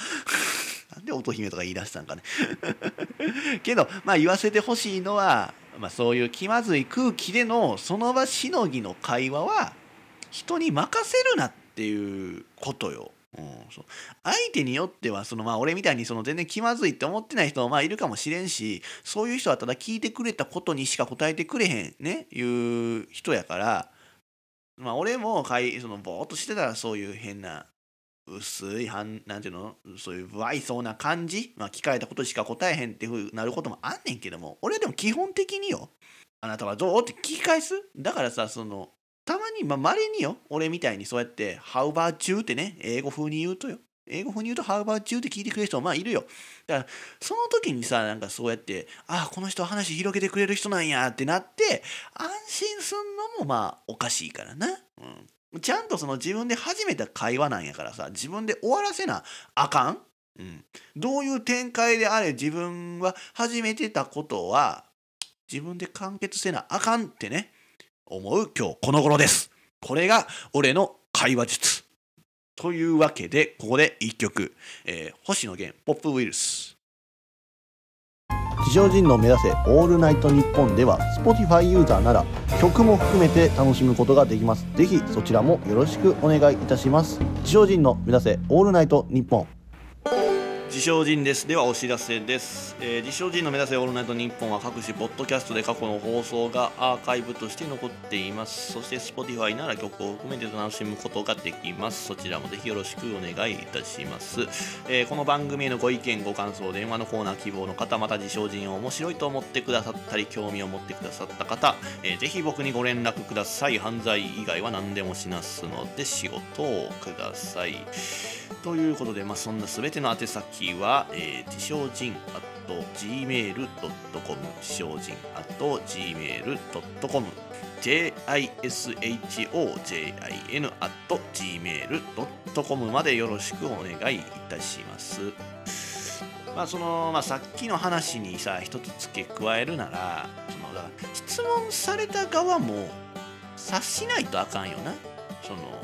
A: *laughs* なんで乙姫とか言い出したんかね。*laughs* けどまあ言わせてほしいのは、まあ、そういう気まずい空気でのその場しのぎの会話は人に任せるなっていうことよ。うん、そう。相手によってはそのまあ俺みたいにその全然気まずいって思ってない人もまあいるかもしれんしそういう人はただ聞いてくれたことにしか答えてくれへんねいう人やからまあ俺もかいそのぼーっとしてたらそういう変な薄いはんなんていうのそういう不愛想な感じ、まあ、聞かれたことしか答えへんっていうふうになることもあんねんけども俺はでも基本的によあなたはどうって聞き返す？だからさそのたまに、まあ、稀によ、俺みたいにそうやって、How about you ってね、英語風に言うとよ。英語風に言うと、How about you って聞いてくれる人もまあいるよ。だから、その時にさ、なんかそうやって、ああ、この人話広げてくれる人なんやってなって、安心すんのもまあおかしいからな。うん。ちゃんとその自分で始めた会話なんやからさ、自分で終わらせなあかん。うん。どういう展開であれ自分は始めてたことは、自分で完結せなあかんってね。思う今日この頃です。これが俺の会話術。というわけで、ここで一曲、えー、星野源、ポップウイルス。
B: 自称人の目指せオールナイトニッポンでは Spotify ユーザーなら曲も含めて楽しむことができます。ぜひそちらもよろしくお願いいたします。自称人の目指せオールナイトニッポン。
A: 自称人です。ではお知らせです、えー、自称人の目指せオールナイトニッポンは各種ポッドキャストで過去の放送がアーカイブとして残っています。そして Spotify なら曲を含めて楽しむことができます。そちらもぜひよろしくお願いいたします、えー、この番組へのご意見ご感想電話のコーナー希望の方また自称人を面白いと思ってくださったり興味を持ってくださった方、えー、ぜひ僕にご連絡ください。犯罪以外は何でもしますので仕事をください。ということで、まあ、そんな全ての宛先は、えー、自称人 at gmail.com 自称人 at gmail.com jishojin at gmail.com までよろしくお願いいたします。まあそのまあ、さっきの話にさ一つ付け加えるならそのだ質問された側も察しないとあかんよなその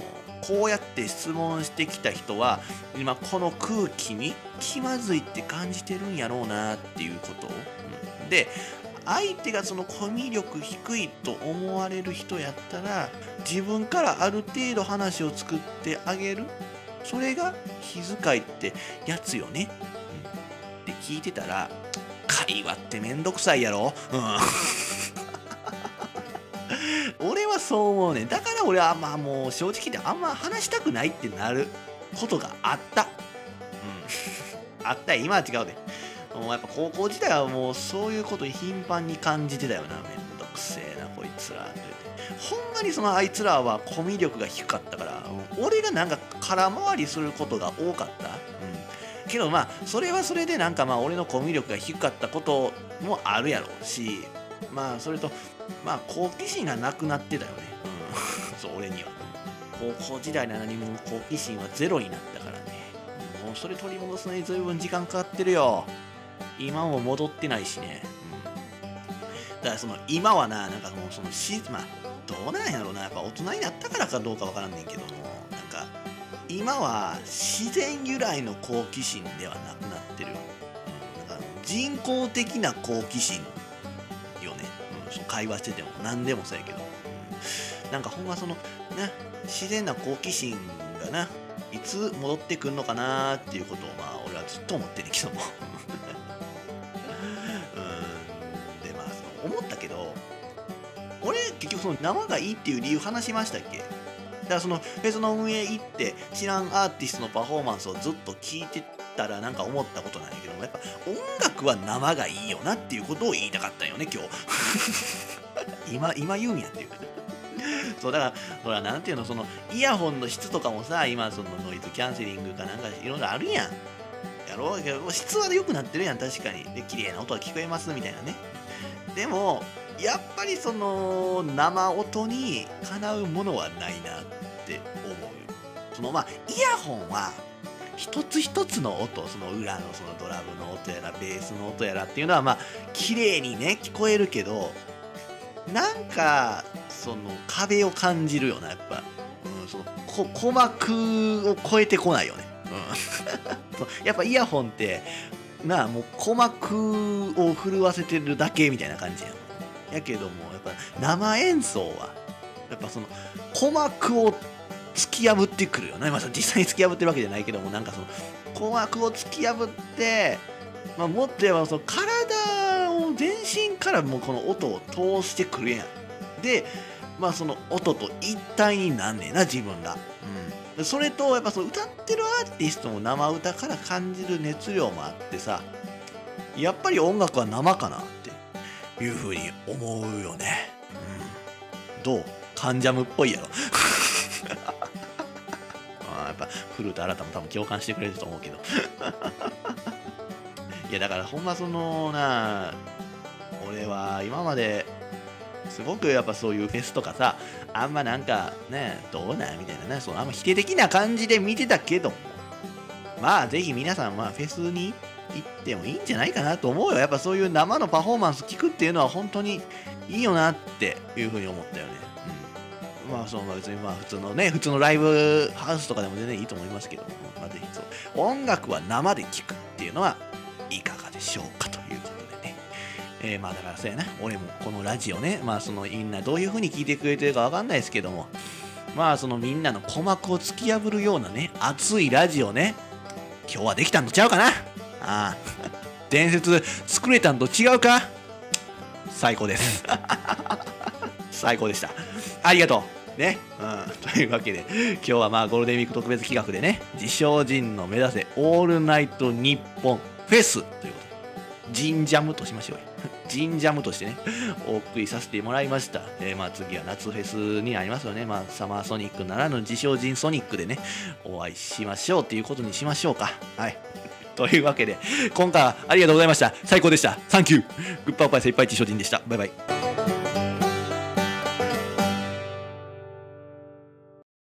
A: こうやって質問してきた人は今この空気に気まずいって感じてるんやろうなっていうこと、うん、で相手がそのコミュ力低いと思われる人やったら自分からある程度話を作ってあげる。それが気遣いってやつよね、うん、って聞いてたら *tsk* 会話ってめんどくさいやろ、うん、*laughs* そう思うねだから俺はまあもう正直であんま話したくないってなることがあった。うん。あった。今は違うで。もうやっぱ高校時代はもうそういうことに頻繁に感じてたよな。めんどくせえなこいつらって。ほんまにそのあいつらはコミュ力が低かったから俺がなんか空回りすることが多かった。うん。けどまあそれはそれでなんかまあ俺のコミュ力が低かったこともあるやろうしまあそれとまあ好奇心がなくなってたよね。うん。*laughs* そう俺には。高校時代のにも好奇心はゼロになったからね。もうそれ取り戻すのに随分時間かかってるよ。今も戻ってないしね、うん、だからその今はななんかもうそのしまあどうなんやろうな。やっぱ大人になったからかどうかわからんねんけども。なんか今は自然由来の好奇心ではなくなってる、人工的な好奇心、その会話してても何でもそうやけど、うん、なんかほんまそのね自然な好奇心がないつ戻ってくんのかなっていうことをまあ俺はずっと思ってん。ねんけども思ったけど俺結局その生がいいっていう理由話しましたっけ？だからそのフェスの運営行って知らんアーティストのパフォーマンスをずっと聞いてたらなんか思ったことなんやけどやっぱ音楽は生がいいよなっていうことを言いたかったよね今日。*laughs* 今今言うんやっていうそうだからほらなんていうのそのイヤホンの質とかもさ今そのノイズキャンセリングかなんかいろいろあるやん。やろうけど質は良くなってるやん確かに。で綺麗な音が聞こえますみたいなね。でもやっぱりその生音にかなうものはないなって思う。よそのまあイヤホンは一つ一つの音その裏のそのドラムの音やらベースの音やらっていうのはまあ綺麗にね聞こえるけどなんかその壁を感じるよなやっぱ、うん、そのこ鼓膜を超えてこないよね、うん、*laughs* やっぱイヤホンってなあもう鼓膜を震わせてるだけみたいな感じやん。やけどもやっぱ生演奏はやっぱその鼓膜を突き破ってくるよね、まあ、実際に突き破ってるわけじゃないけどもなんかその鼓膜を突き破って、まあ、もっと言えばその体を全身からもうこの音を通してくるやん。でまあその音と一体になんねえな自分が、うん、それとやっぱその歌ってるアーティストも生歌から感じる熱量もあってさやっぱり音楽は生かなっていうふうに思うよね、うん、どう？カンジャムっぽいやろ。*laughs* やっぱ古田新太も多分共感してくれると思うけど。*laughs* いやだからほんまそのな俺は今まですごくやっぱそういうフェスとかさあんまなんかねどうなんみたいなねそのあんま否定的な感じで見てたけどもまあぜひ皆さんまあフェスに行ってもいいんじゃないかなと思うよ。やっぱそういう生のパフォーマンス聞くっていうのは本当にいいよなっていうふうに思ったよね。そうまあ別にまあ普通のね普通のライブハウスとかでも全然いいと思いますけども、まあ、ぜひそう音楽は生で聴くっていうのはいかがでしょうかということでね。えー、まあだからそうやな。俺もこのラジオねまあそのみんなどういう風に聞いてくれてるかわかんないですけどもまあそのみんなの鼓膜を突き破るようなね熱いラジオね今日はできたんとちゃうかな？ああ伝説作れたんと違うか？最高です。*laughs* 最高でした。ありがとう。ね、うん、というわけで今日はまあゴールデンウィーク特別企画でね自称人の目指せオールナイトニッポンフェスということでジンジャムとしましょうよ。*laughs* ジンジャムとしてねお送りさせてもらいました、えー、まあ次は夏フェスになりますよね。まあサマーソニックならぬ自称人ソニックでねお会いしましょうということにしましょうか。はい。*laughs* というわけで今回はありがとうございました。最高でした。サンキューグッパーパイセいっぱい自称人でした。バイバイ。